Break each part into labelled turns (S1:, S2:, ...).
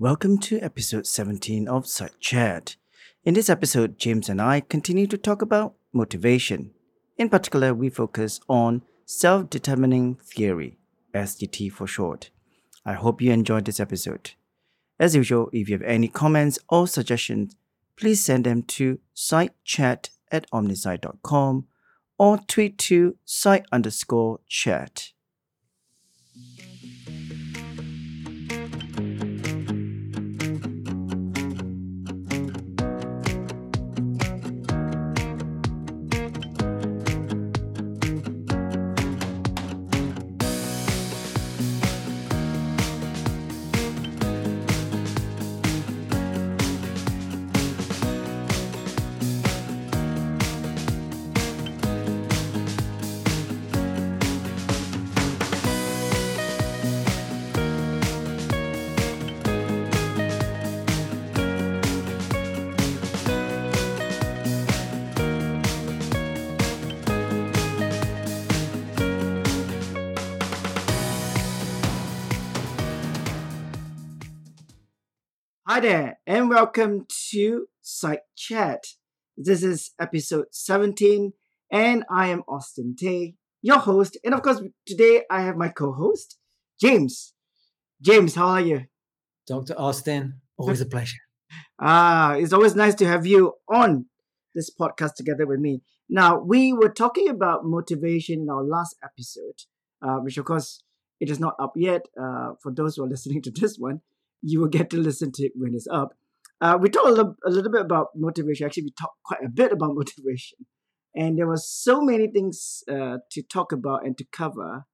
S1: Welcome to episode 17 of Side Chat. In this episode, James and I continue to talk about motivation. In particular, we focus on self determining theory, SDT for short. I hope you enjoyed this episode. As usual, if you have any comments or suggestions, please send them to sidechat at omnisci.com or tweet to side underscore chat. Hi there, and welcome to Side Chat. This is episode 17, and I am Austin Tay, your host. And of course, today I have my co host, James. James, how are you?
S2: Dr. Austin, always a pleasure.
S1: Ah, it's always nice to have you on this podcast together with me. Now, we were talking about motivation in our last episode, uh, which of course it is not up yet uh, for those who are listening to this one you will get to listen to it when it's up. Uh, we talked a little, a little bit about motivation. Actually, we talked quite a bit about motivation. And there were so many things uh, to talk about and to cover.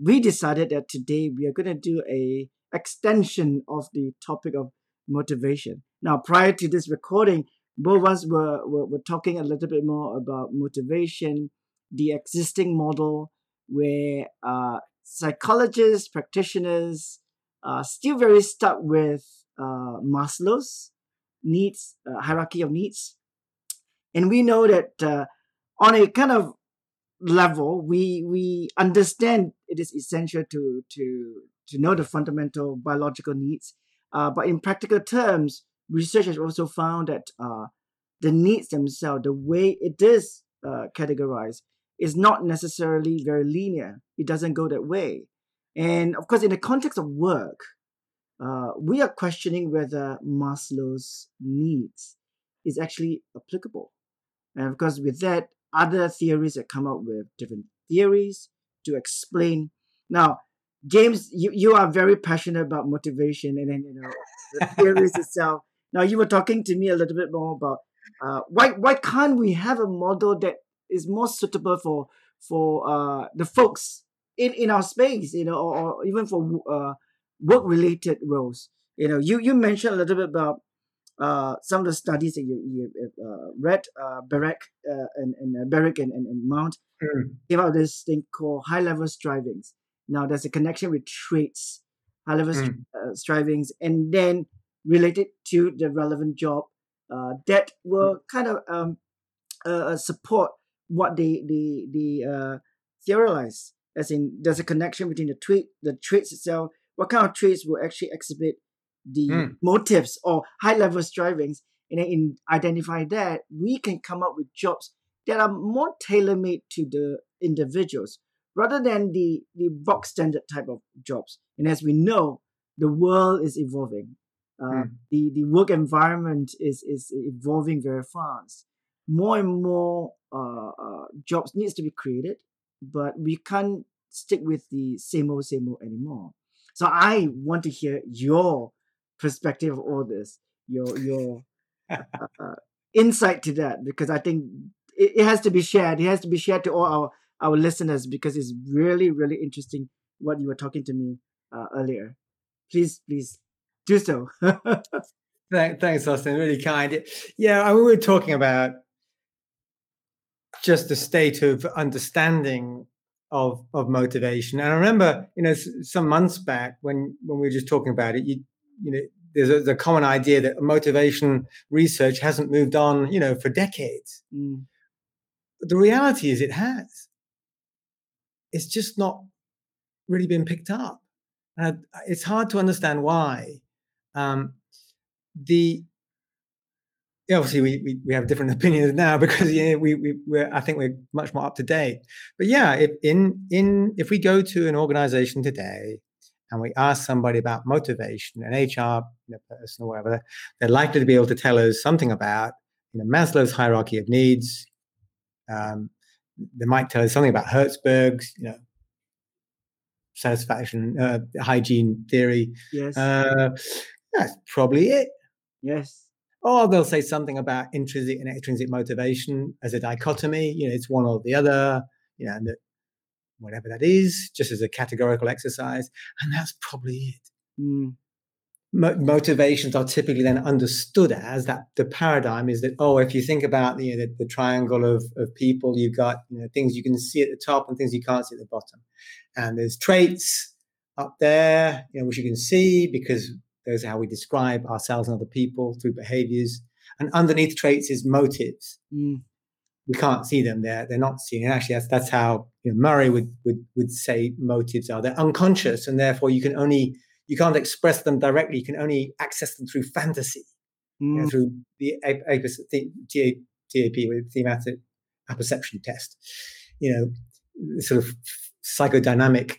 S1: We decided that today we are going to do a extension of the topic of motivation. Now, prior to this recording, both of us were, were, were talking a little bit more about motivation, the existing model where uh, psychologists, practitioners, uh, still very stuck with uh, Maslow's needs uh, hierarchy of needs, and we know that uh, on a kind of level, we we understand it is essential to to to know the fundamental biological needs. But in practical terms, research has also found that the needs themselves, the way it is uh, categorized, is not necessarily very linear. It doesn't go that way. And of course, in the context of work, uh, we are questioning whether Maslow's needs is actually applicable. And of course, with that, other theories that come up with different theories to explain. Now, James, you, you are very passionate about motivation and then you know the theories itself. Now, you were talking to me a little bit more about uh, why why can't we have a model that is more suitable for for uh, the folks in, in our space, you know, or, or even for uh, work related roles. You know, you you mentioned a little bit about uh, some of the studies that you, you uh, read, uh, Barack uh, and, and uh, Barrick and, and, and Mount mm. came out this thing called high level strivings. Now there's a connection with traits, high level mm. uh, strivings, and then related to the relevant job uh, that will mm. kind of um, support what they they they uh, theorize. As in, there's a connection between the trait, the traits itself, what kind of traits will actually exhibit the mm. motives or high level strivings? And then in identify that we can come up with jobs that are more tailor-made to the individuals rather than the the box standard type of jobs. And as we know the world is evolving. Uh, mm. the the work environment is is evolving very fast. More and more uh, uh, jobs needs to be created but we can't stick with the same old same old anymore so I want to hear your perspective of all this, your your uh, uh, insight to that, because I think it, it, has to be shared. It has to be shared to all our our listeners because it's really really interesting what you were talking to me uh, earlier. Please, please do so.
S2: Thanks, Austin. Really kind. Yeah, I mean, we were talking about just a state of understanding of of motivation. And I remember, you know, some months back when when we were just talking about it, you you know, there's a, a common idea that motivation research hasn't moved on, you know, for decades. Mm. But the reality is, it has. It's just not really been picked up, and it's hard to understand why. Um, the obviously we, we, we have different opinions now because yeah, we, we we're I think we're much more up to date. But yeah, if in in if we go to an organization today and we ask somebody about motivation, an HR you know, person or whatever, they're likely to be able to tell us something about you know Maslow's hierarchy of needs. Um, they might tell us something about Herzberg's, you know, satisfaction uh, hygiene theory.
S1: Yes.
S2: Uh, that's probably it.
S1: yes.
S2: Or they'll say something about intrinsic and extrinsic motivation as a dichotomy. You know, it's one or the other. You know, and that whatever that is, just as a categorical exercise, and that's probably it.
S1: Mm.
S2: Mo- motivations are typically then understood as that the paradigm is that oh if you think about you know, the, the triangle of, of people you've got you know things you can see at the top and things you can't see at the bottom and there's traits up there you know which you can see because those are how we describe ourselves and other people through behaviors. And underneath traits is motives.
S1: Mm.
S2: we can't see them they're they're not seen. And actually that's that's how you know, murray would would would say motives are. They're unconscious and therefore you can only you can't express them directly. You can only access them through fantasy. You know,
S1: Mm.
S2: through the a- a- the- T- TAT with thematic apperception test. You know sort of psychodynamic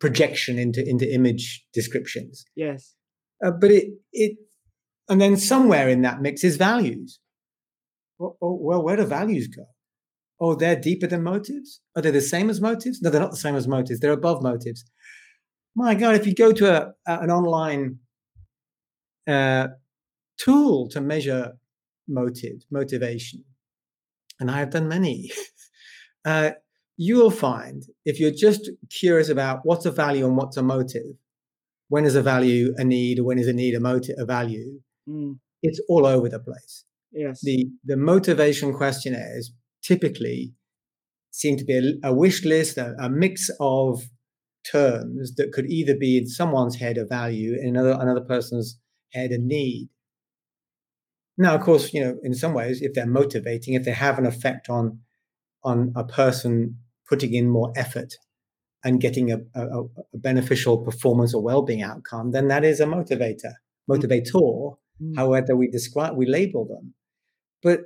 S2: projection into into image descriptions.
S1: Yes.
S2: uh, but it it and then somewhere in that mix is values. Oh, oh, well where do values go? Oh they're deeper than motives? Are they the same as motives? No they're not the same as motives. They're above motives. My god if you go to a, a- an online uh, tool to measure motive motivation and i have done many uh, you will find if you're just curious about what's a value and what's a motive when is a value a need or when is a need a motive a value
S1: Mm.
S2: it's all over the place
S1: Yes.
S2: the the motivation questionnaires typically seem to be a, a wish list a, a mix of terms that could either be in someone's head a value in another another person's head a need now of course you know in some ways if they're motivating if they have an effect on on a person putting in more effort and getting a, a, a beneficial performance or well-being outcome then that is a motivator motivator.
S1: Mm.
S2: however we describe we label them. But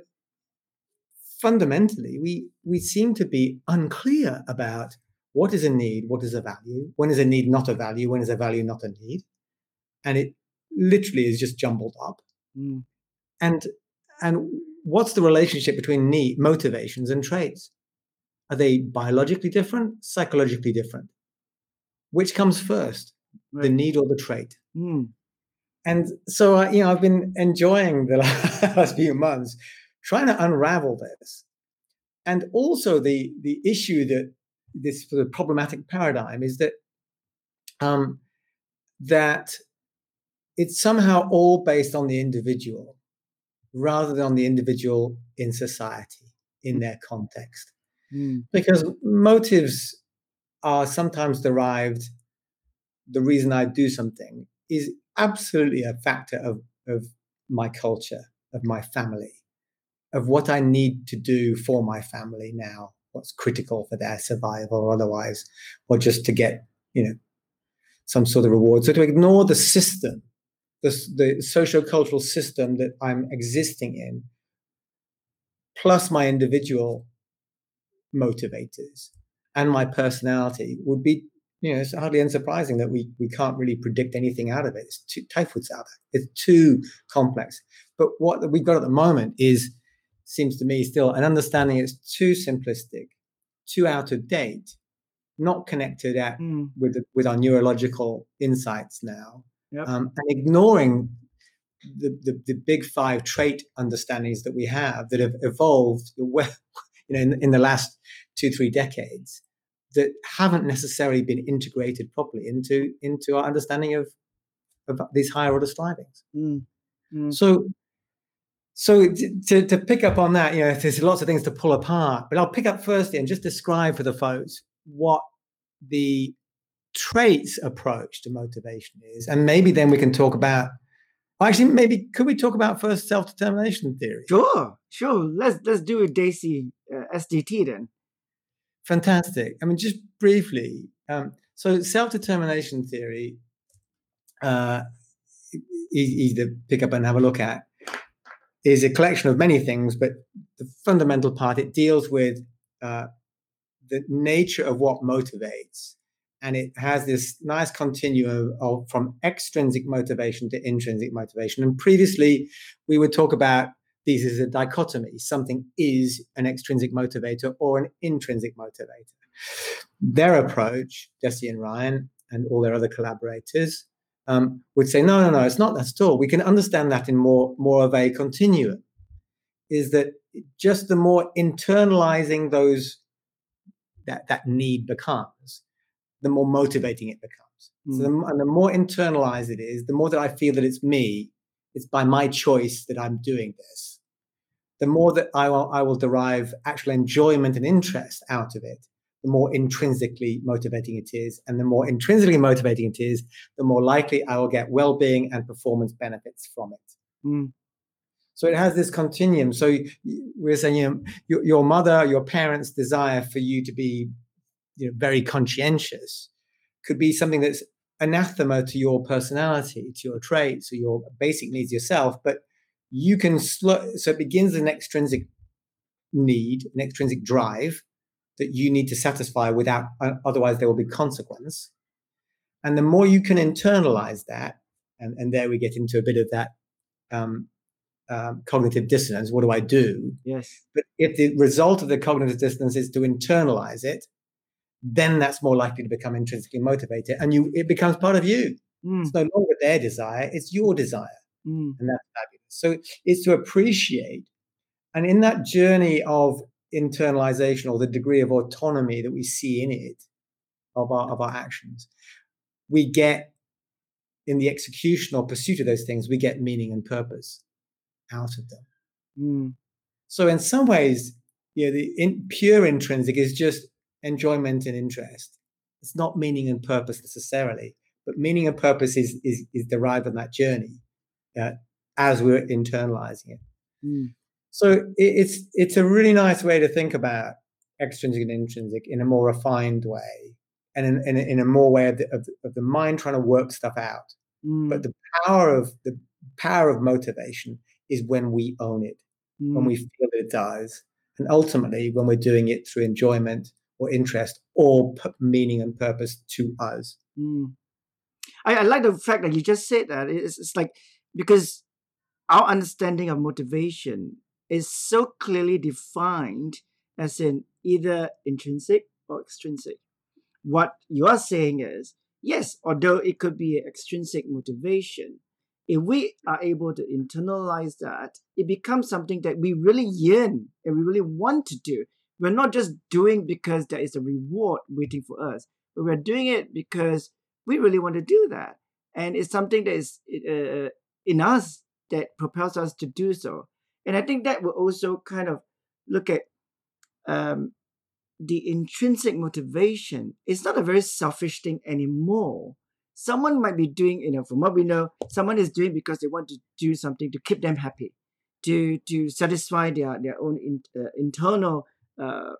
S2: fundamentally we we seem to be unclear about what is a need what is a value when is a need not a value when is a value not a need and it literally is just jumbled up.
S1: Mm.
S2: and and what's the relationship between need motivations and traits are they biologically different? Psychologically different. Which comes first the need or the trait?
S1: Mm.
S2: and so uh, you know i've been enjoying the last few months trying to unravel this. And also the the issue that this sort of problematic paradigm is that um that it's somehow all based on the individual rather than on the individual in society in their context
S1: Mm.
S2: because motives are sometimes derived the reason i do something is absolutely a factor of, of my culture of my family of what i need to do for my family now what's critical for their survival or otherwise or just to get you know some sort of reward so to ignore the system the, the socio-cultural system that i'm existing in plus my individual motivators. And my personality would be you know it's hardly unsurprising that we we can't really predict anything out of it. It's too typhoid's out there. It's too complex. But what we've got at the moment is seems to me still an understanding it's too simplistic too out of date not connected at
S1: Mm.
S2: with the, with our neurological insights now.
S1: Yep.
S2: um, and ignoring the, the the big five trait understandings that we have that have evolved well, you know in, in the last two three decades that haven't necessarily been integrated properly into into our understanding of of these higher order strivings
S1: Mm. Mm.
S2: so so to, to pick up on that you know there's lots of things to pull apart but i'll pick up firstly and just describe for the folks what the traits approach to motivation is and maybe then we can talk about actually maybe could we talk about first self-determination theory
S1: Sure. Sure. Let's let's do a Daisy uh, SDT then.
S2: fantastic i mean just briefly um, so self-determination theory uh, easy to pick up and have a look at, is a collection of many things, but the fundamental part it deals with uh, the nature of what motivates, and it has this nice continuum of from extrinsic motivation to intrinsic motivation. And previously, we would talk about these as a dichotomy: something is an extrinsic motivator or an intrinsic motivator. Their approach, Deci and Ryan, and all their other collaborators, um, would say, no, no, no, it's not that at all. We can understand that in more, more of a continuum. Is that just the more internalizing those that that need becomes, the more motivating it becomes. Mm. So the, hmm. and the more internalized it is, the more that I feel that it's me, it's by my choice that I'm doing this. The more that I will, I will derive actual enjoyment and interest out of it, the more intrinsically motivating it is. And the more intrinsically motivating it is, the more likely I will get well being and performance benefits from it. Mm. So it has this continuum. So we're saying, you know, your, your mother, your parents' desire for you to be you know, very conscientious could be something that's anathema to your personality, to your traits, or your basic needs yourself. But you can slow, so it begins an extrinsic need, an extrinsic drive that you need to satisfy without uh, otherwise there will be consequence and the more you can internalize that and, and there we get into a bit of that um, um, cognitive dissonance what do i do
S1: yes
S2: but if the result of the cognitive dissonance is to internalize it then that's more likely to become intrinsically motivated and you it becomes part of you mm. it's no longer their desire it's your desire mm. and that's fabulous so it's to appreciate and in that journey of internalization or the degree of autonomy that we see in it of our of our actions, we get in the execution or pursuit of those things, we get meaning and purpose out of them. Mm. So in some ways, you know, the in, pure intrinsic is just enjoyment and interest. It's not meaning and purpose necessarily, but meaning and purpose is is, is derived on that journey uh, as we're internalizing it. Mm. So it's it's a really nice way to think about extrinsic and intrinsic in a more refined way, and in in a, in a more way of the, of, of the mind trying to work stuff out. Mm. But the power of the power of motivation is when we own it, mm. when we feel that it does, and ultimately when we're doing it through enjoyment or interest or p- meaning and purpose to us.
S1: Mm. I, I, like the fact that you just said that. It's, it's like because our understanding of motivation is so clearly defined as in either intrinsic or extrinsic. What you are saying is, yes, although it could be extrinsic motivation, if we are able to internalize that, it becomes something that we really yearn and we really want to do. We're not just doing because there is a reward waiting for us, but we're doing it because we really want to do that. And it's something that is uh, in us that propels us to do so. And I think that will also kind of look at um, the intrinsic motivation. It's not a very selfish thing anymore. Someone might be doing, you know, from what we know, someone is doing because they want to do something to keep them happy, to to satisfy their their own in, uh, internal uh,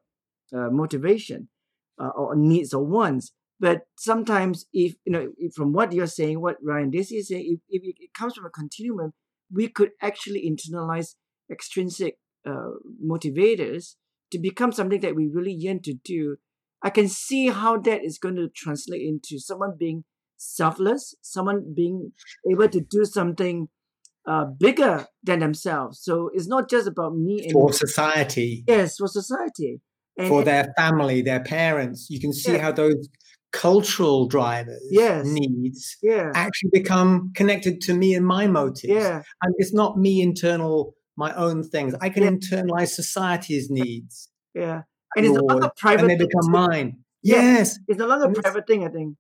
S1: uh, motivation uh, or needs or wants. But sometimes, if you know, if from what you're saying, what Ryan this is saying, if, if it comes from a continuum, we could actually internalize extrinsic uh, motivators to become something that we really yearn to do, I can see how that is going to translate into someone being selfless, someone being able to do something uh, bigger than themselves. So it's not just about me
S2: for society.
S1: Yes, for society.
S2: And, for their family, their parents. You can see yeah. how those cultural drivers
S1: yes.
S2: needs
S1: yeah.
S2: actually become connected to me and my motives.
S1: Yeah.
S2: And it's not me internal my own things. I can yeah. internalize society's needs.
S1: Yeah. And it's not a private
S2: and they become mine. Yes.
S1: It's a private thing, I think.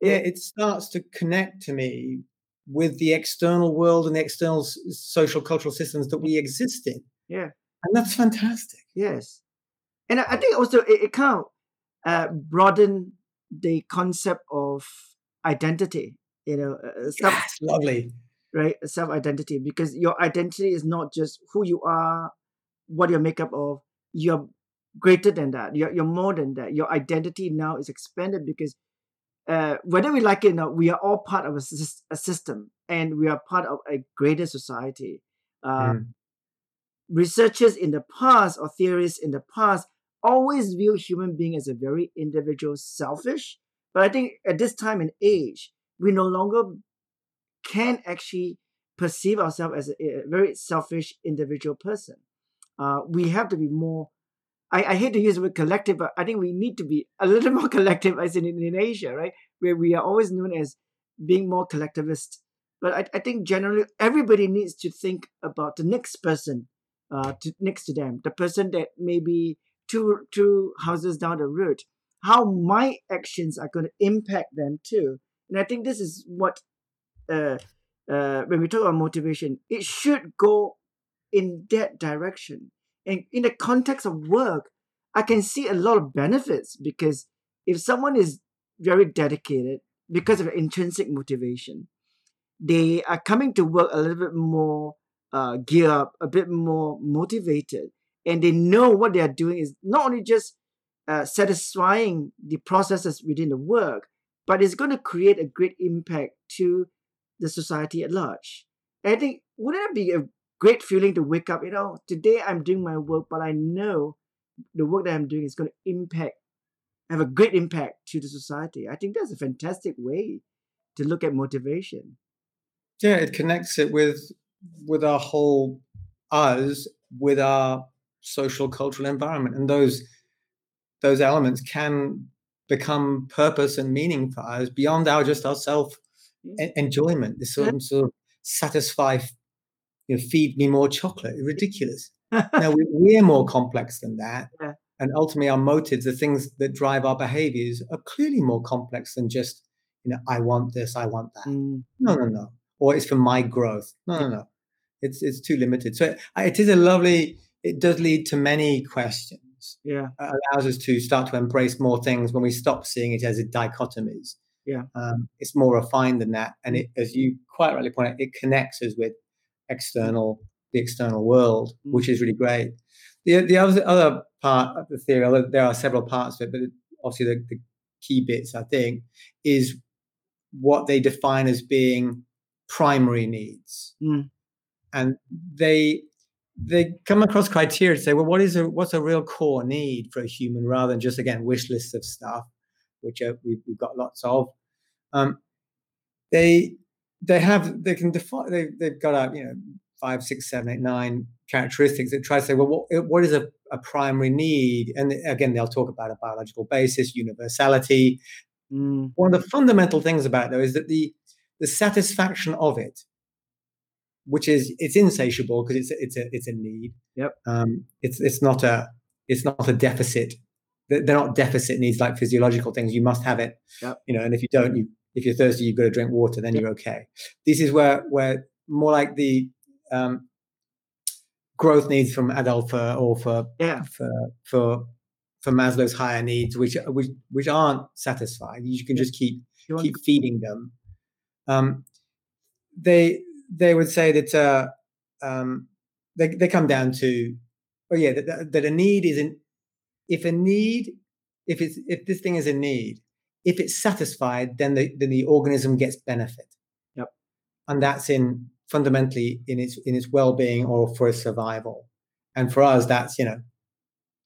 S2: Yeah, it starts to connect to me with the external world and the external social cultural systems that we exist in.
S1: Yeah.
S2: And that's fantastic.
S1: Yes. And I think also it, it kind of uh, broaden the concept of identity. You know, uh,
S2: stuff, yes, lovely
S1: right? Self identity, because your identity is not just who you are, what you're made up of. You're greater than that. You're, you're more than that. Your identity now is expanded because uh, whether we like it or not, we are all part of a, a system and we are part of a greater society. Uh, mm. Researchers in the past or theorists in the past always view human being as a very individual, selfish. But I think at this time and age, we no longer can actually perceive ourselves as a, a very selfish individual person. Uh, we have to be more I, I hate to use the word collective, but I think we need to be a little more collective as in, in Asia, right? Where we are always known as being more collectivist. But I, I think generally everybody needs to think about the next person uh, to, next to them, the person that maybe two two houses down the road, how my actions are going to impact them too. And I think this is what uh, uh, when we talk about motivation, it should go in that direction and in the context of work, I can see a lot of benefits because if someone is very dedicated because of intrinsic motivation, they are coming to work a little bit more uh, gear up, a bit more motivated, and they know what they are doing is not only just uh, satisfying the processes within the work, but it's going to create a great impact to the society at large. And I think wouldn't it be a great feeling to wake up. You know, today I'm doing my work, but I know the work that I'm doing is going to impact, have a great impact to the society. I think that's a fantastic way to look at motivation.
S2: Yeah, it connects it with with our whole us, with our social cultural environment, and those those elements can become purpose and meaning for us beyond our just our self enjoyment. This sort of, sort of satisfy you know, feed me more chocolate. Ridiculous. now we, are more complex than that. Yeah. And ultimately, our motives, the things that drive our behaviors, are clearly more complex than just, you know, I want this, I want that. Mm. No, no, no. Or it's for my growth. No, no, no. It's it's too limited. So it, it is a lovely. It does lead to many questions.
S1: Yeah,
S2: it allows us to start to embrace more things when we stop seeing it as a dichotomies.
S1: Yeah,
S2: um, it's more refined than that, and it, as you quite rightly point out, it connects us with external the external world, mm. which is really great. The the other other part of the theory, there are several parts of it, but obviously the, the key bits I think is what they define as being primary needs,
S1: mm.
S2: and they they come across criteria to say, well, what is a what's a real core need for a human, rather than just again wish lists of stuff, which are, we've, we've got lots of. Um, they they have they can define they, they've got a you know five six seven eight nine characteristics. That try to say well what, what is a, a primary need? And again they'll talk about a biological basis universality. Mm. one of the fundamental things about though is that the the satisfaction of it which is it's insatiable because it's it's a it's a need.
S1: Yep.
S2: Um it's it's not a it's not a deficit. They're not deficit needs like physiological things. You must have it.
S1: Yep.
S2: you know and if you don't you if you're thirsty, you've got to drink water, then you're okay. This is where where more like the um, growth needs from Alderfer or for
S1: yeah.
S2: for for for Maslow's higher needs, which which which aren't satisfied. You can just keep keep feeding them. Um, they they would say that uh, um, they they come down to oh yeah that, that a need is an if a need if it's if this thing is a need if it's satisfied, then the then the organism gets benefit.
S1: Yep.
S2: And that's in fundamentally in its in its well-being or for its survival. And for us, that's you know,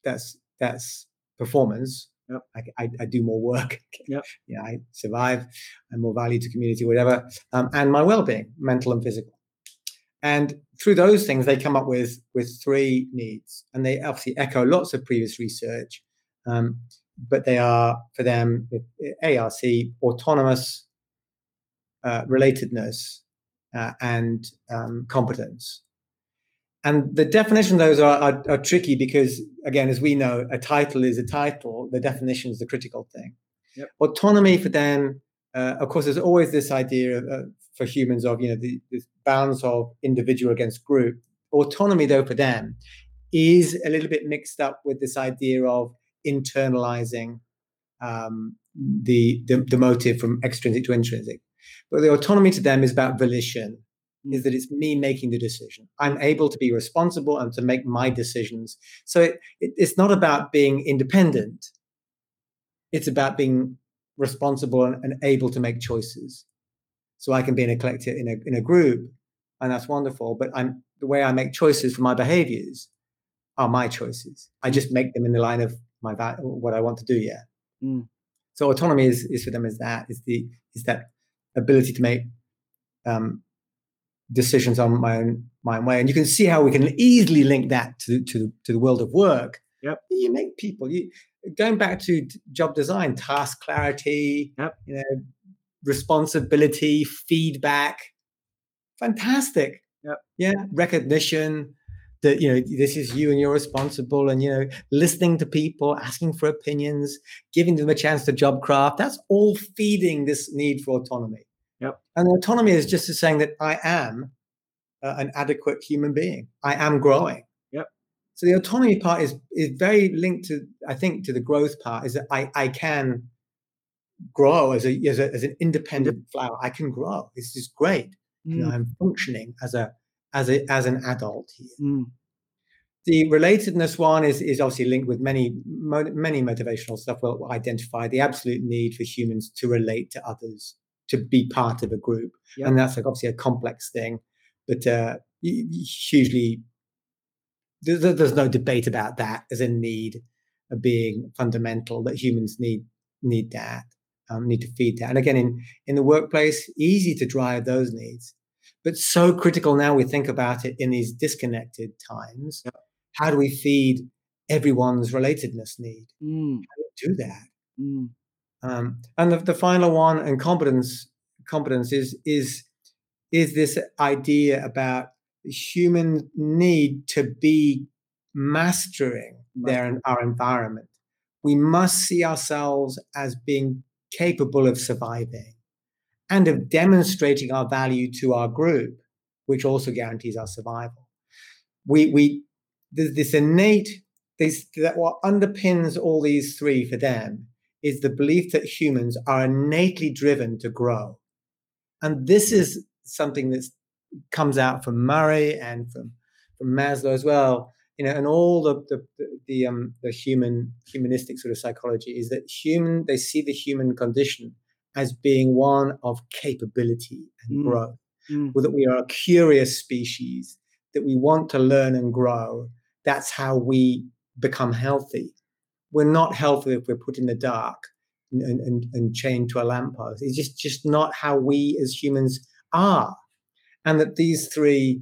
S2: that's that's performance.
S1: Yep.
S2: I, I, I do more work.
S1: Yep.
S2: yeah, I survive. I'm more value to community, whatever. Um, and my well-being, mental and physical. And through those things, they come up with with three needs, and they obviously echo lots of previous research. Um, but they are for them ARC autonomous uh, relatedness uh, and um, competence. And the definition of those are, are, are, tricky because, again, as we know, a title is a title. The definition is the critical thing.
S1: Yep.
S2: Autonomy for them, uh, of course, there's always this idea of, uh, for humans of you know the, the balance of individual against group. Autonomy, though, for them is a little bit mixed up with this idea of internalizing um, the, the, the motive from extrinsic to intrinsic. But the autonomy to them is about volition, mm. is that it's me making the decision. I'm able to be responsible and to make my decisions. So it, it, it's not about being independent. It's about being responsible and, and able to make choices. So I can be in a collective in a in a group, and that's wonderful. But I'm the way I make choices for my behaviors are my choices. I just make them in the line of my what I want to do. yet. Mm. So autonomy is, is for them is that is the is that ability to make um, decisions on my own my own way, and you can see how we can easily link that to to to the world of work.
S1: Yep.
S2: You make people you going back to job design, task clarity.
S1: Yep.
S2: You know, responsibility, feedback. Fantastic.
S1: Yep.
S2: Yeah. Recognition that you know this is you and you're responsible and you know listening to people asking for opinions giving them a chance to job craft that's all feeding this need for autonomy.
S1: Yep.
S2: And autonomy is just saying that i am uh, an adequate human being. I am growing.
S1: Yep.
S2: So the autonomy part is is very linked to i think to the growth part is that i i can grow as a as, a, as an independent flower. I can grow. This is great. Mm. you know, mm. i'm functioning as a as a, as an adult here.
S1: Mm.
S2: The relatedness one is is obviously linked with many many motivational stuff. We'll identify the absolute need for humans to relate to others, to be part of a group, yep. and that's like obviously a complex thing, but uh, hugely. There's, there's no debate about that as a need, a being fundamental that humans need need that, um, need to feed that. And again, in in the workplace, easy to drive those needs but so critical now we think about it in these disconnected times.
S1: Yeah.
S2: How do we feed everyone's relatedness need?
S1: Mm.
S2: How do we do that?
S1: Mm.
S2: Um, and the, the final one, and competence, competence is is is this idea about human need to be mastering their our environment. We must see ourselves as being capable of surviving and of demonstrating our value to our group, which also guarantees our survival. We, we there's this innate, this, that what underpins all these three for them is the belief that humans are innately driven to grow. And this is something that comes out from Murray and from, from Maslow as well. You know, and all the the the, um, the human humanistic sort of psychology is that human they see the human condition as being one of capability and mm. growth,
S1: mm.
S2: that we are a curious species, that we want to learn and grow. That's how we become healthy. We're not healthy if we're put in the dark and, and, and chained to a lamppost. It's just, just not how we as humans are. And that these three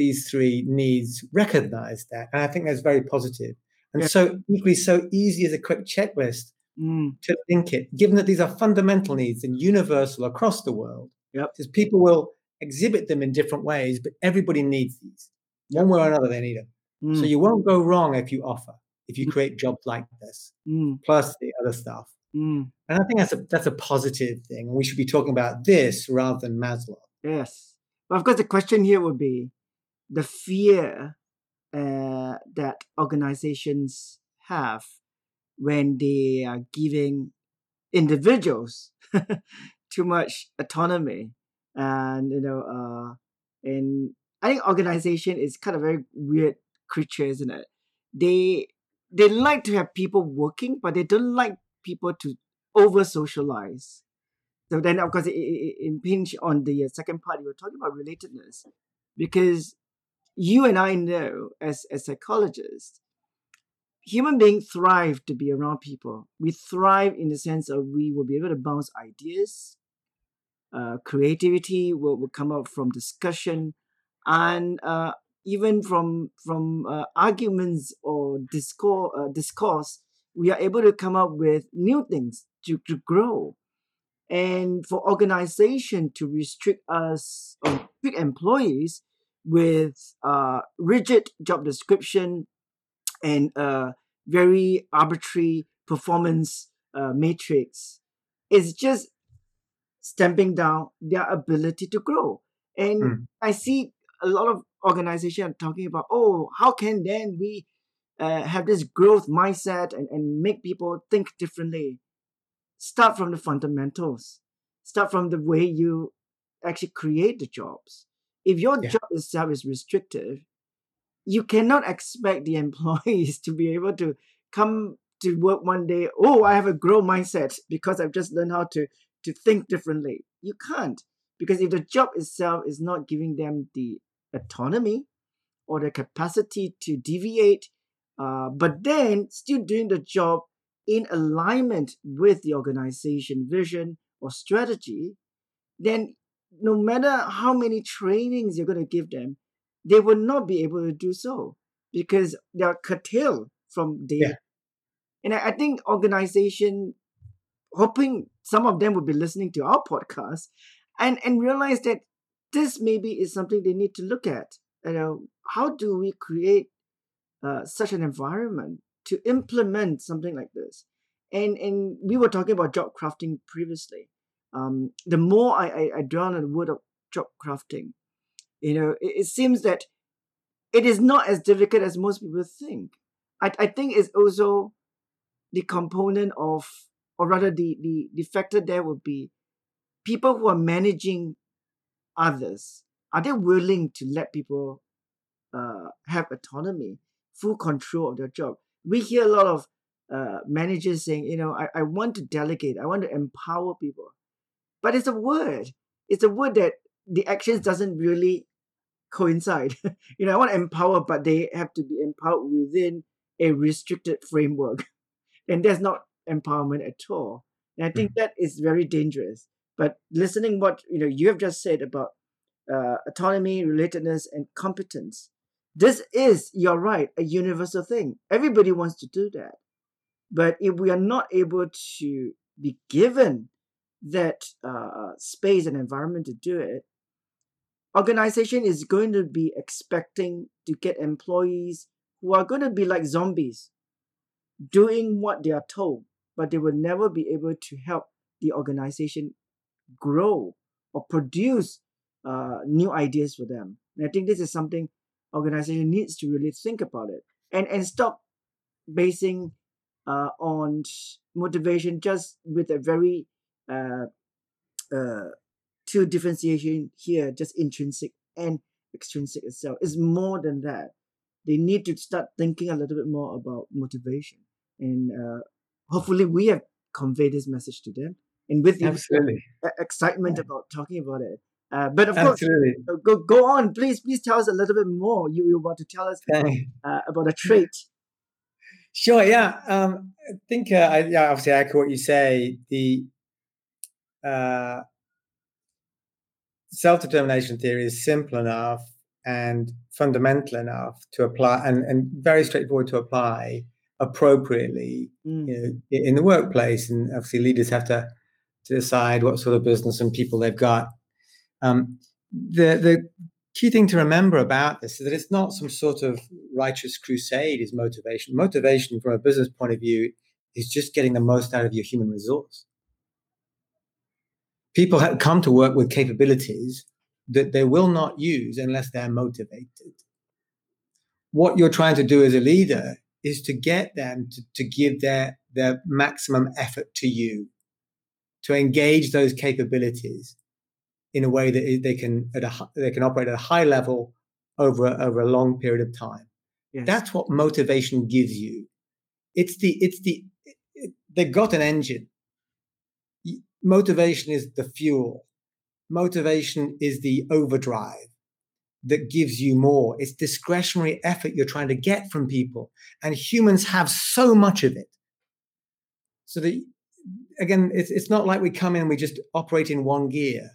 S2: these three needs recognize that. And I think that's very positive. And yeah. so equally so easy as a quick checklist
S1: mm.
S2: to link it, given that these are fundamental needs and universal across the world.
S1: Yep.
S2: Because people will exhibit them in different ways, but everybody needs these. One way or another, they need them. Mm. So you won't go wrong if you offer, if you mm. create jobs like this,
S1: mm.
S2: plus the other stuff.
S1: Mm.
S2: And I think that's a that's a positive thing. And we should be talking about this rather than Maslow.
S1: Yes. But of course, the question here would be the fear uh, that organizations have when they are giving individuals too much autonomy and you know uh and i think organization is kind of very weird creature isn't it? They they like to have people working but they don't like people to over socialize. So then of course it, it, impinge on the uh, second part you were talking about relatedness. Because you and i know as as psychologists human beings thrive to be around people. We thrive in the sense of we will be able to bounce ideas. Uh, creativity will, will come out from discussion and uh, even from from uh, arguments or discourse, uh, discourse, we are able to come up with new things to, to grow. And for organization to restrict us or pick employees with uh, rigid job description and a very arbitrary performance uh, matrix. is just stamping down their ability to grow. And mm. I see a lot of organizations talking about, oh, how can then we uh, have this growth mindset and, and make people think differently? Start from the fundamentals. Start from the way you actually create the jobs. If your yeah. job itself is restrictive, you cannot expect the employees to be able to come to work one day, oh, I have a growth mindset because I've just learned how to to think differently. You can't because if the job itself is not giving them the autonomy or the capacity to deviate, uh, but then still doing the job in alignment with the organization vision or strategy, then no matter how many trainings you're going to give them, they will not be able to do so because they are curtailed from data. Yeah. And I, I think organization, hoping some of them will be listening to our podcast and, and realize that this maybe is something they need to look at. You know, how do we create uh, such an environment to implement something like this? And and we were talking about job crafting previously. Um, the more I, I, I dwell on the word of job crafting, you know, it, it seems that it is not as difficult as most people think. I, I think it's also the component of, or rather, the, the, the factor there would be people who are managing others. Are they willing to let people uh, have autonomy, full control of their job? We hear a lot of uh, managers saying, you know, I, I want to delegate, I want to empower people. But it's a word. It's a word that the actions doesn't really coincide. you know, I want to empower, but they have to be empowered within a restricted framework. And that's not empowerment at all. And I think mm. that is very dangerous. But listening what you know you have just said about uh, autonomy, relatedness, and competence, this is you're right a universal thing. Everybody wants to do that, but if we are not able to be given that uh, space and environment to do it, organization is going to be expecting to get employees who are going to be like zombies doing what they are told but they will never be able to help the organization grow or produce uh, new ideas for them. And i think this is something organization needs to really think about it and and stop basing uh, on motivation just with a very uh, two differentiation here, just intrinsic and extrinsic itself. It's more than that. They need to start thinking a little bit more about motivation, and uh, hopefully, we have conveyed this message to them. And with
S2: Absolutely.
S1: excitement yeah. about talking about it. Uh, but of Absolutely. course, uh, go go on, please, please tell us a little bit more. You, you want to tell us uh, about a trait?
S2: Sure. Yeah. Um, I think uh, I yeah, obviously I echo what you say. The uh, self determination theory is simple enough and fundamental enough to apply and, and very straightforward to apply appropriately mm. you know, in the workplace. And obviously, leaders have to, to decide what sort of business and people they've got. Um, the, the key thing to remember about this is that it's not some sort of righteous crusade is motivation. Motivation from a business point of view is just getting the most out of your human resource people have come to work with capabilities that they will not use unless they're motivated. What you're trying to do as a leader is to get them to, to give their, their maximum effort to you, to engage those capabilities in a way that they can at a, they can operate at a high level over a, over a long period of time. Yes. That's what motivation gives you. It's the it's the it, they've got an engine motivation is the fuel. Motivation is the overdrive that gives you more. It's discretionary effort you're trying to get from people. And humans have so much of it. So that again, it's, it's not like we come in and we just operate in one gear.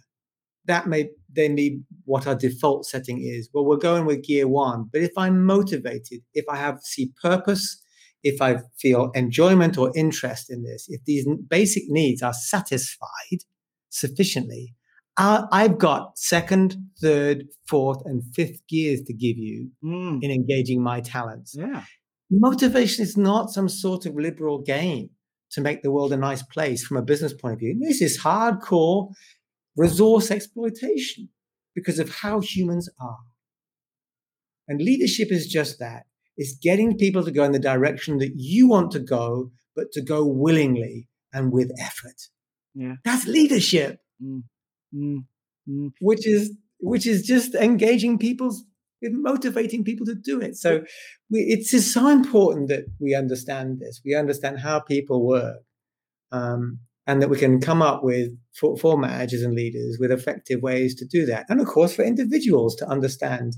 S2: That may then be what our default setting is. Well, we're going with gear one. But if I'm motivated, if I have see purpose, if I feel enjoyment or interest in this, if these basic needs are satisfied sufficiently, I've got second, third, fourth, and fifth gears to give you mm. in engaging my talents.
S1: Yeah.
S2: Motivation is not some sort of liberal game to make the world a nice place from a business point of view. This is hardcore resource exploitation because of how humans are. And leadership is just that is getting people to go in the direction that you want to go, but to go willingly and with effort.
S1: Yeah.
S2: That's leadership.
S1: Mm. Mm. Mm.
S2: Which is which is just engaging people's motivating people to do it. So we, it's just so important that we understand this. We understand how people work, um, and that we can come up with for, for managers and leaders with effective ways to do that. And of course, for individuals to understand,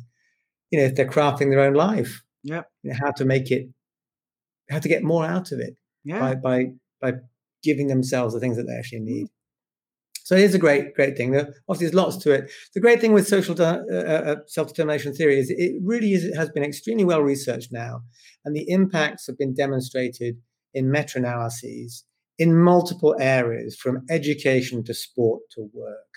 S2: you know, if they're crafting their own life,
S1: yeah,
S2: you know, how to make it, how to get more out of it,
S1: yeah,
S2: by by by giving themselves the things that they actually need. So it is a great, great thing. There, obviously, there's lots to it. The great thing with social uh, uh, self-determination theory is it really is, it has been extremely well researched now, and the impacts have been demonstrated in meta-analyses in multiple areas, from education to sport to work,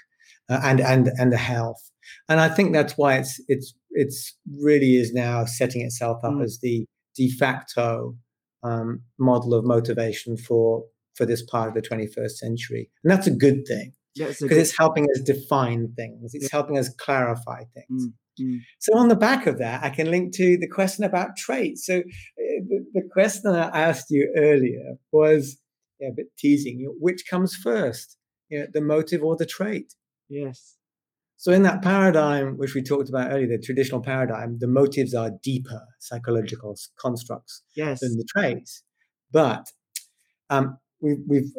S2: uh, and and and the health. And I think that's why it's it's it's really is now setting itself up mm. as the de facto um, model of motivation for for this part of the 21st century, and that's a good thing because yeah, it's helping us define things. It's yeah. helping us clarify things. Mm, mm. So on the back of that, I can link to the question about traits. So uh, the, the, question I asked you earlier was yeah, a bit teasing. You know, which comes first, you know, the motive or the trait?
S1: Yes.
S2: So in that paradigm, which we talked about earlier, the traditional paradigm, the motives are deeper psychological constructs
S1: yes.
S2: than the traits. But um, we've, we've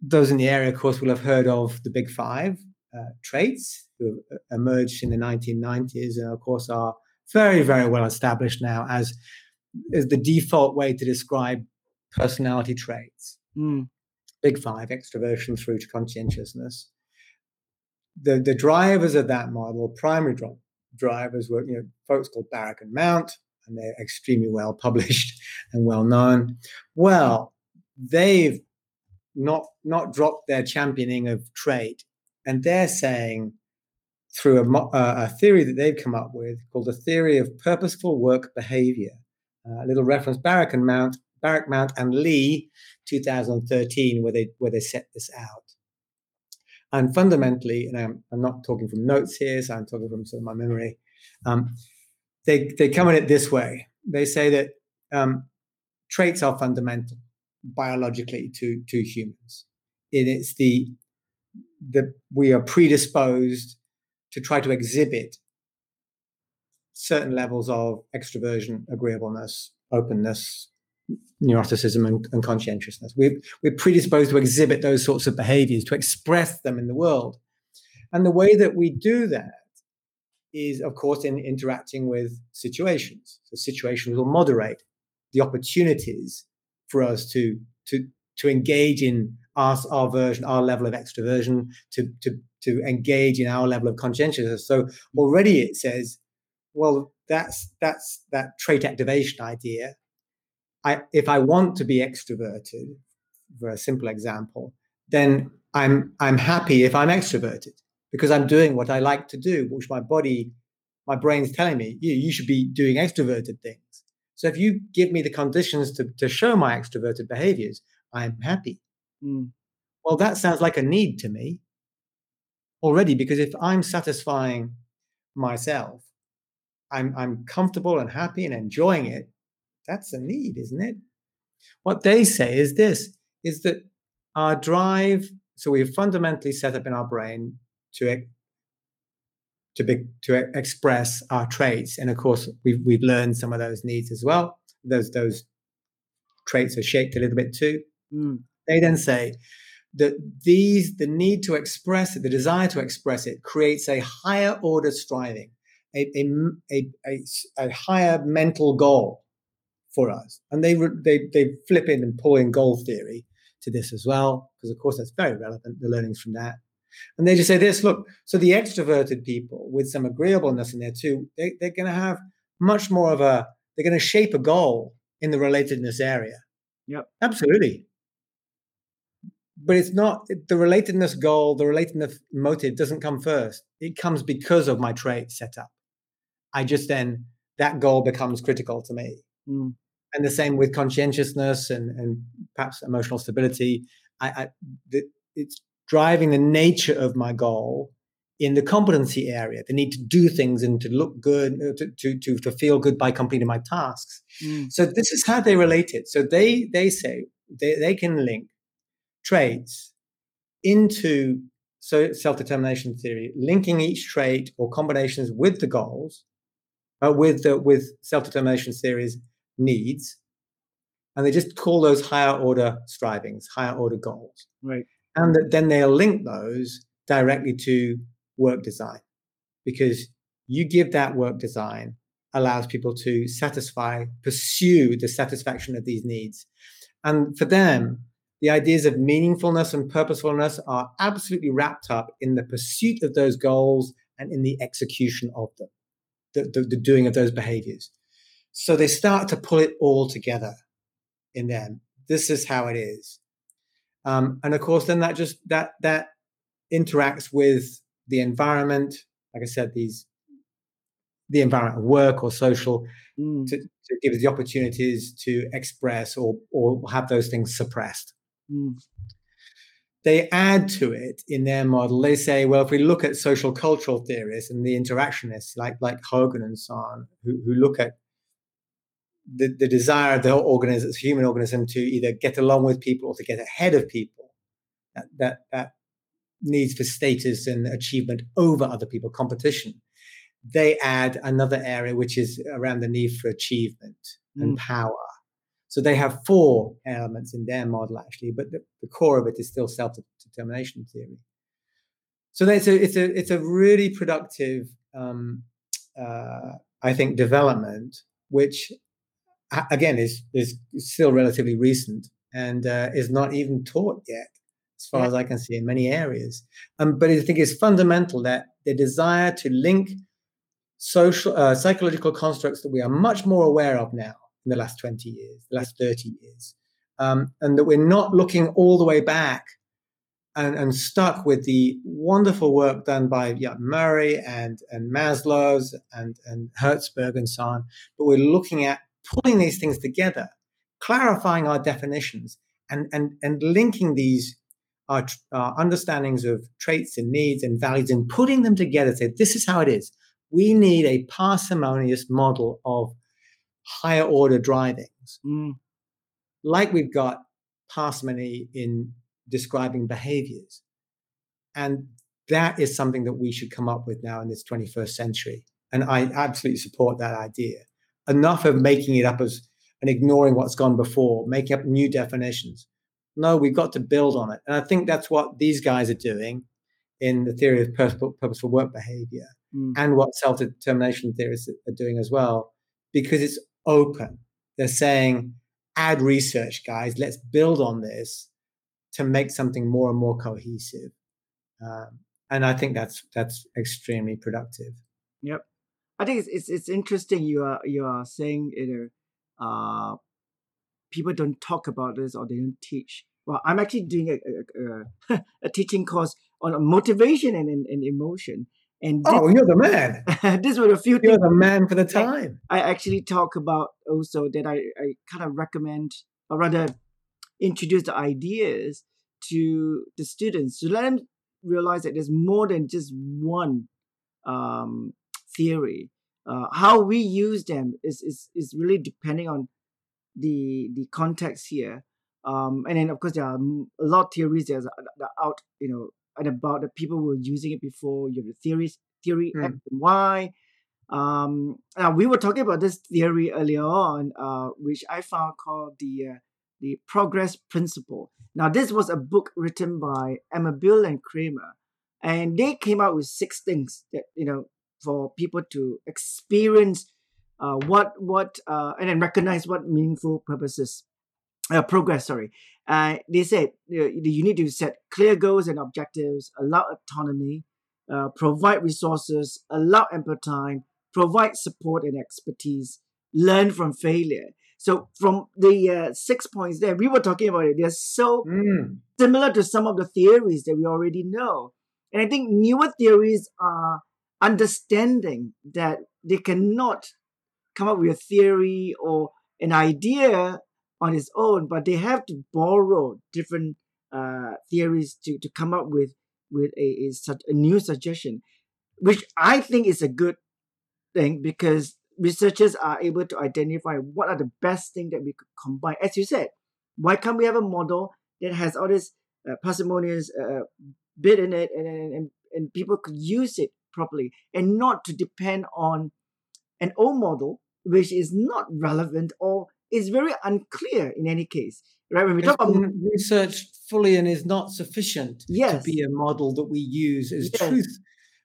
S2: those in the area, of course, will have heard of the Big Five uh, traits who uh, emerged in the 1990s, and of course are very, very well established now as, as the default way to describe personality traits.
S1: Mm.
S2: Big Five, extroversion through to conscientiousness. The, the drivers of that model, primary drivers, were you know folks called Barrick and Mount, and they're extremely well published and well known. Well, they've not not dropped their championing of trade, and they're saying through a, a, theory that they've come up with called the theory of purposeful work behavior. Uh, a little reference Barrick and Mount, Barrick Mount and Li, 2013, where they where they set this out. And fundamentally, and I'm, I'm not talking from notes here, so I'm talking from sort of my memory. Um, they they come at it this way. They say that um, traits are fundamental biologically to to humans. And it's the the we are predisposed to try to exhibit certain levels of extroversion, agreeableness, openness, neuroticism, and, and conscientiousness. We're, we're predisposed to exhibit those sorts of behaviors, to express them in the world. And the way that we do that is, of course, in interacting with situations. So situations will moderate the opportunities for us to to to engage in our, our version, our level of extroversion, to to to engage in our level of conscientiousness. So already it says, well, that's that's that trait activation idea. I if I want to be extroverted, for a simple example, then I'm I'm happy if I'm extroverted because I'm doing what I like to do, which my body, my brain's telling me, you, you should be doing extroverted things. So if you give me the conditions to, to show my extroverted behaviors, I'm happy.
S1: Mm.
S2: Well, that sounds like a need to me already, because if I'm satisfying myself, I'm, I'm comfortable and happy and enjoying it, that's a need, isn't it? What they say is this is that our drive, so we've fundamentally set up in our brain to to be to express our traits and of course we've we've learned some of those needs as well those those traits are shaped a little bit too
S1: mm.
S2: they then say that these the need to express it the desire to express it creates a higher order striving a, a, a, a, a higher mental goal for us and they they they flip in and pull in goal theory to this as well because of course that's very relevant the learnings from that and they just say this look, so the extroverted people with some agreeableness in there too, they, they're going to have much more of a, they're going to shape a goal in the relatedness area.
S1: Yep.
S2: Absolutely. But it's not the relatedness goal, the relatedness motive doesn't come first. It comes because of my trait setup. I just then, that goal becomes critical to me.
S1: Mm.
S2: And the same with conscientiousness and, and perhaps emotional stability. I, I the, it's driving the nature of my goal in the competency area, the need to do things and to look good, uh, to, to, to, to feel good by completing my tasks.
S1: Mm.
S2: So this is how they relate it. So they, they say they, they can link traits into so self-determination theory, linking each trait or combinations with the goals, uh, with the, with self determination theories needs, and they just call those higher order strivings, higher order goals.
S1: Right.
S2: And that then they'll link those directly to work design because you give that work design allows people to satisfy, pursue the satisfaction of these needs. And for them, the ideas of meaningfulness and purposefulness are absolutely wrapped up in the pursuit of those goals and in the execution of them, the, the, the doing of those behaviors. So they start to pull it all together in them. This is how it is. Um, and of course, then that just that that interacts with the environment. Like I said, these the environment of work or social mm. to, to, give us the opportunities to express or or have those things suppressed. Mm. They add to it in their model. They say, well, if we look at social cultural theorists and the interactionists like like Hogan and so on, who, who look at the, the desire of the whole organism, human organism, to either get along with people or to get ahead of people, that, that, that needs for status and achievement over other people, competition, they add another area which is around the need for achievement mm. and power. So they have four elements in their model actually, but the, the core of it is still self-determination theory. So it's a it's a it's a really productive, um, uh, I think, development which again is is still relatively recent and uh, is not even taught yet as far yeah. as i can see in many areas um, but i think it's fundamental that the desire to link social uh, psychological constructs that we are much more aware of now in the last 20 years the last 30 years um, and that we're not looking all the way back and, and stuck with the wonderful work done by yeah, Murray and, and Maslow's and, and Herzberg and so on, but we're looking at pulling these things together, clarifying our definitions, and, and, and linking these our, our understandings of traits and needs and values and putting them together. Say, this is how it is. We need a parsimonious model of higher order drivings, mm. like we've got parsimony in describing behaviors. And that is something that we should come up with now in this 21st century. And I absolutely support that idea enough of making it up as and ignoring what's gone before, making up new definitions. No, we've got to build on it. And I think that's what these guys are doing in the theory of purposeful, purposeful work behavior mm. and what self determination theorists are doing as well, because it's open. They're saying, add research, guys, let's build on this to make something more and more cohesive. Um, and I think that's that's extremely productive.
S1: Yep. I think it's, it's it's interesting you are you are saying you know uh people don't talk about this or they don't teach. Well, I'm actually doing a a, a, a teaching course on motivation and, and, and emotion. And
S2: this, oh, you're the man.
S1: this was a few.
S2: You're the man for the time.
S1: I, I actually talk about also that I, I kind of recommend or rather introduce the ideas to the students to let them realize that there's more than just one um, theory. Uh, how we use them is, is is really depending on the the context here. Um, and then of course there are a lot of theories that are out, you know, and about the people who were using it before. You have the theories, theory mm. X and Y. Um, now we were talking about this theory earlier on, uh, which I found called the uh, the progress principle. Now this was a book written by Amabile and Kramer, and they came out with six things that you know for people to experience uh, what what uh, and then recognize what meaningful purposes uh, progress sorry. Uh, they said you, need to set clear goals and objectives allow autonomy uh, provide resources allow ample time provide support and expertise learn from failure. So from the uh, six points there we were talking about it. They're so mm. similar to some of the theories that we already know. And i think newer theories are understanding that they cannot come up with a theory or an idea on its own, but they have to borrow different uh, theories to, to come up with with a, a, a new suggestion, which I think is a good thing because researchers are able to identify what are the best things that we could combine. As you said, why can't we have a model that has all this uh, parsimonious uh, bit in it and, and, and people could use it properly and not to depend on an old model which is not relevant or is very unclear in any case. Right? When we
S2: It's
S1: talk about
S2: research fully and is not sufficient
S1: yes,
S2: to be a model that we use as
S1: Yes.
S2: truth,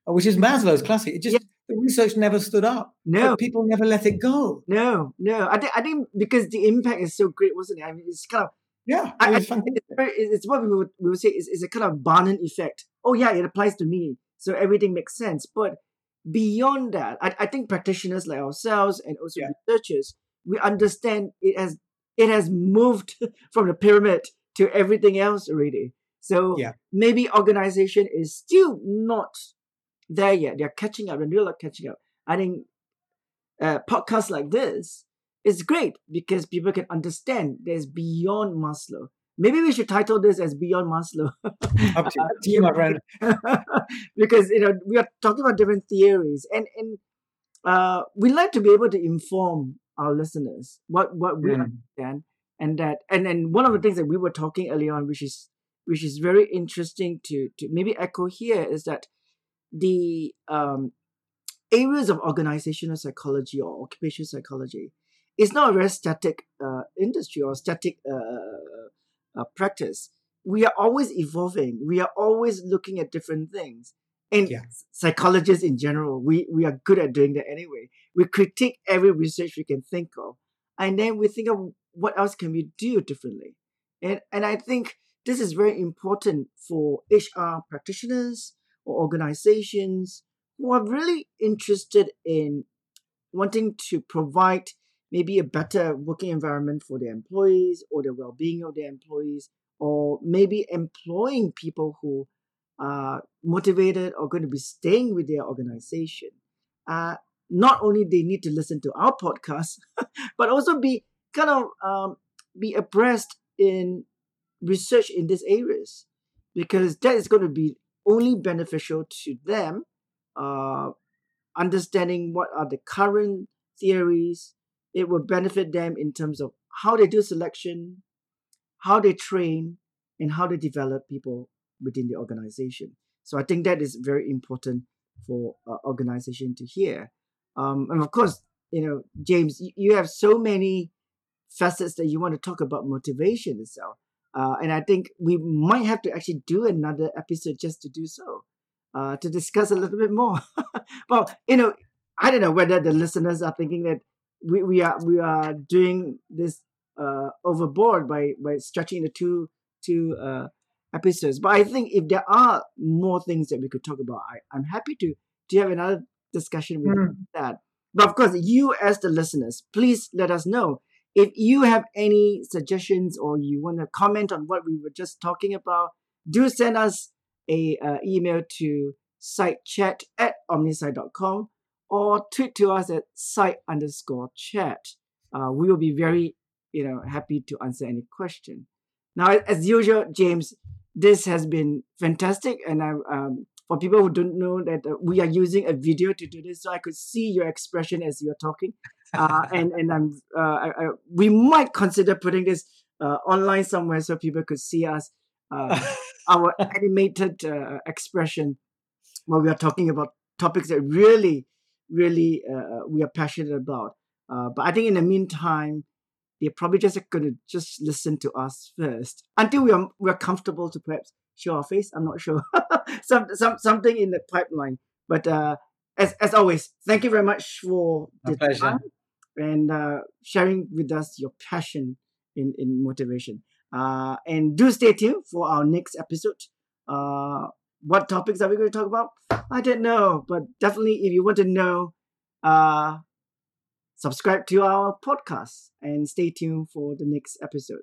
S2: uh, which is Maslow's classic. It just
S1: Yes.
S2: the research never stood up.
S1: no,
S2: people never let it go.
S1: no, no. I think I think because the impact is so great, wasn't it? I mean, it's kind of
S2: Yeah,
S1: I, I
S2: was
S1: think it's, very, it's it's what we would, we would say is, is a kind of Barnum effect. Oh yeah, it applies to me, so everything makes sense. But beyond that, I, I think practitioners like ourselves and also
S2: Yeah.
S1: researchers, we understand it has it has moved from the pyramid to everything else already. So
S2: Yeah.
S1: maybe organization is still not there yet. They're catching up, and they're not catching up. I think uh, podcasts like this is great because people can understand there's beyond Maslow. Maybe we should title this as Beyond Maslow.
S2: Up to, up to you, my friend.
S1: because you know we are talking about different theories and and uh, we like to be able to inform our listeners what what we
S2: Mm.
S1: understand and that and then one of the things that we were talking earlier on which is which is very interesting to to maybe echo here is that the um areas of organizational psychology or occupational psychology is not a very static uh, industry or static uh, uh, practice. We are always evolving. We are always looking at different things. And
S2: Yeah.
S1: psychologists in general, we, we are good at doing that anyway. We critique every research we can think of, and then we think of what else can we do differently. And and I think this is very important for HR practitioners or organizations who are really interested in wanting to provide maybe a better working environment for their employees or the well-being of their employees or maybe employing people who are motivated or going to be staying with their organization uh, not only they need to listen to our podcast but also be kind of um, be abreast in research in these areas because that is going to be only beneficial to them uh, understanding what are the current theories. It will benefit them in terms of how they do selection, how they train, and how they develop people within the organization. So I think that is very important for uh, organization to hear. Um, and of course, you know, James, you, have so many facets that you want to talk about motivation itself. Uh, and I think we might have to actually do another episode just to do so, uh, to discuss a little bit more. well, you know, I don't know whether the listeners are thinking that we, we are we are doing this uh, overboard by by stretching the two two uh, episodes. But I think if there are more things that we could talk about, I, I'm happy to to have another discussion with
S2: Mm.
S1: that. But of course, you as the listeners, please let us know if you have any suggestions or you want to comment on what we were just talking about. Do send us a uh, email to sitechat at omnisci.com or tweet to us at side underscore chat. Uh, we will be very, you know, happy to answer any question. Now, as usual, James, this has been fantastic, and I, um, for people who don't know that uh, we are using a video to do this, so I could see your expression as you're talking, uh, and and I'm uh, I, I, we might consider putting this uh, online somewhere so people could see us uh, our animated uh, expression when we are talking about topics that really, really uh, we are passionate about. Uh, but I think in the meantime, they're probably just going to just listen to us first until we are we're comfortable to perhaps show our face. I'm not sure. some some something in the pipeline. But uh, as as always, thank you very much for
S2: My
S1: the
S2: pleasure.
S1: time and uh, sharing with us your passion in in motivation. Uh, and do stay tuned for our next episode. Uh, what topics are we going to talk about? I don't know, but definitely if you want to know, uh, subscribe to our podcast and stay tuned for the next episode.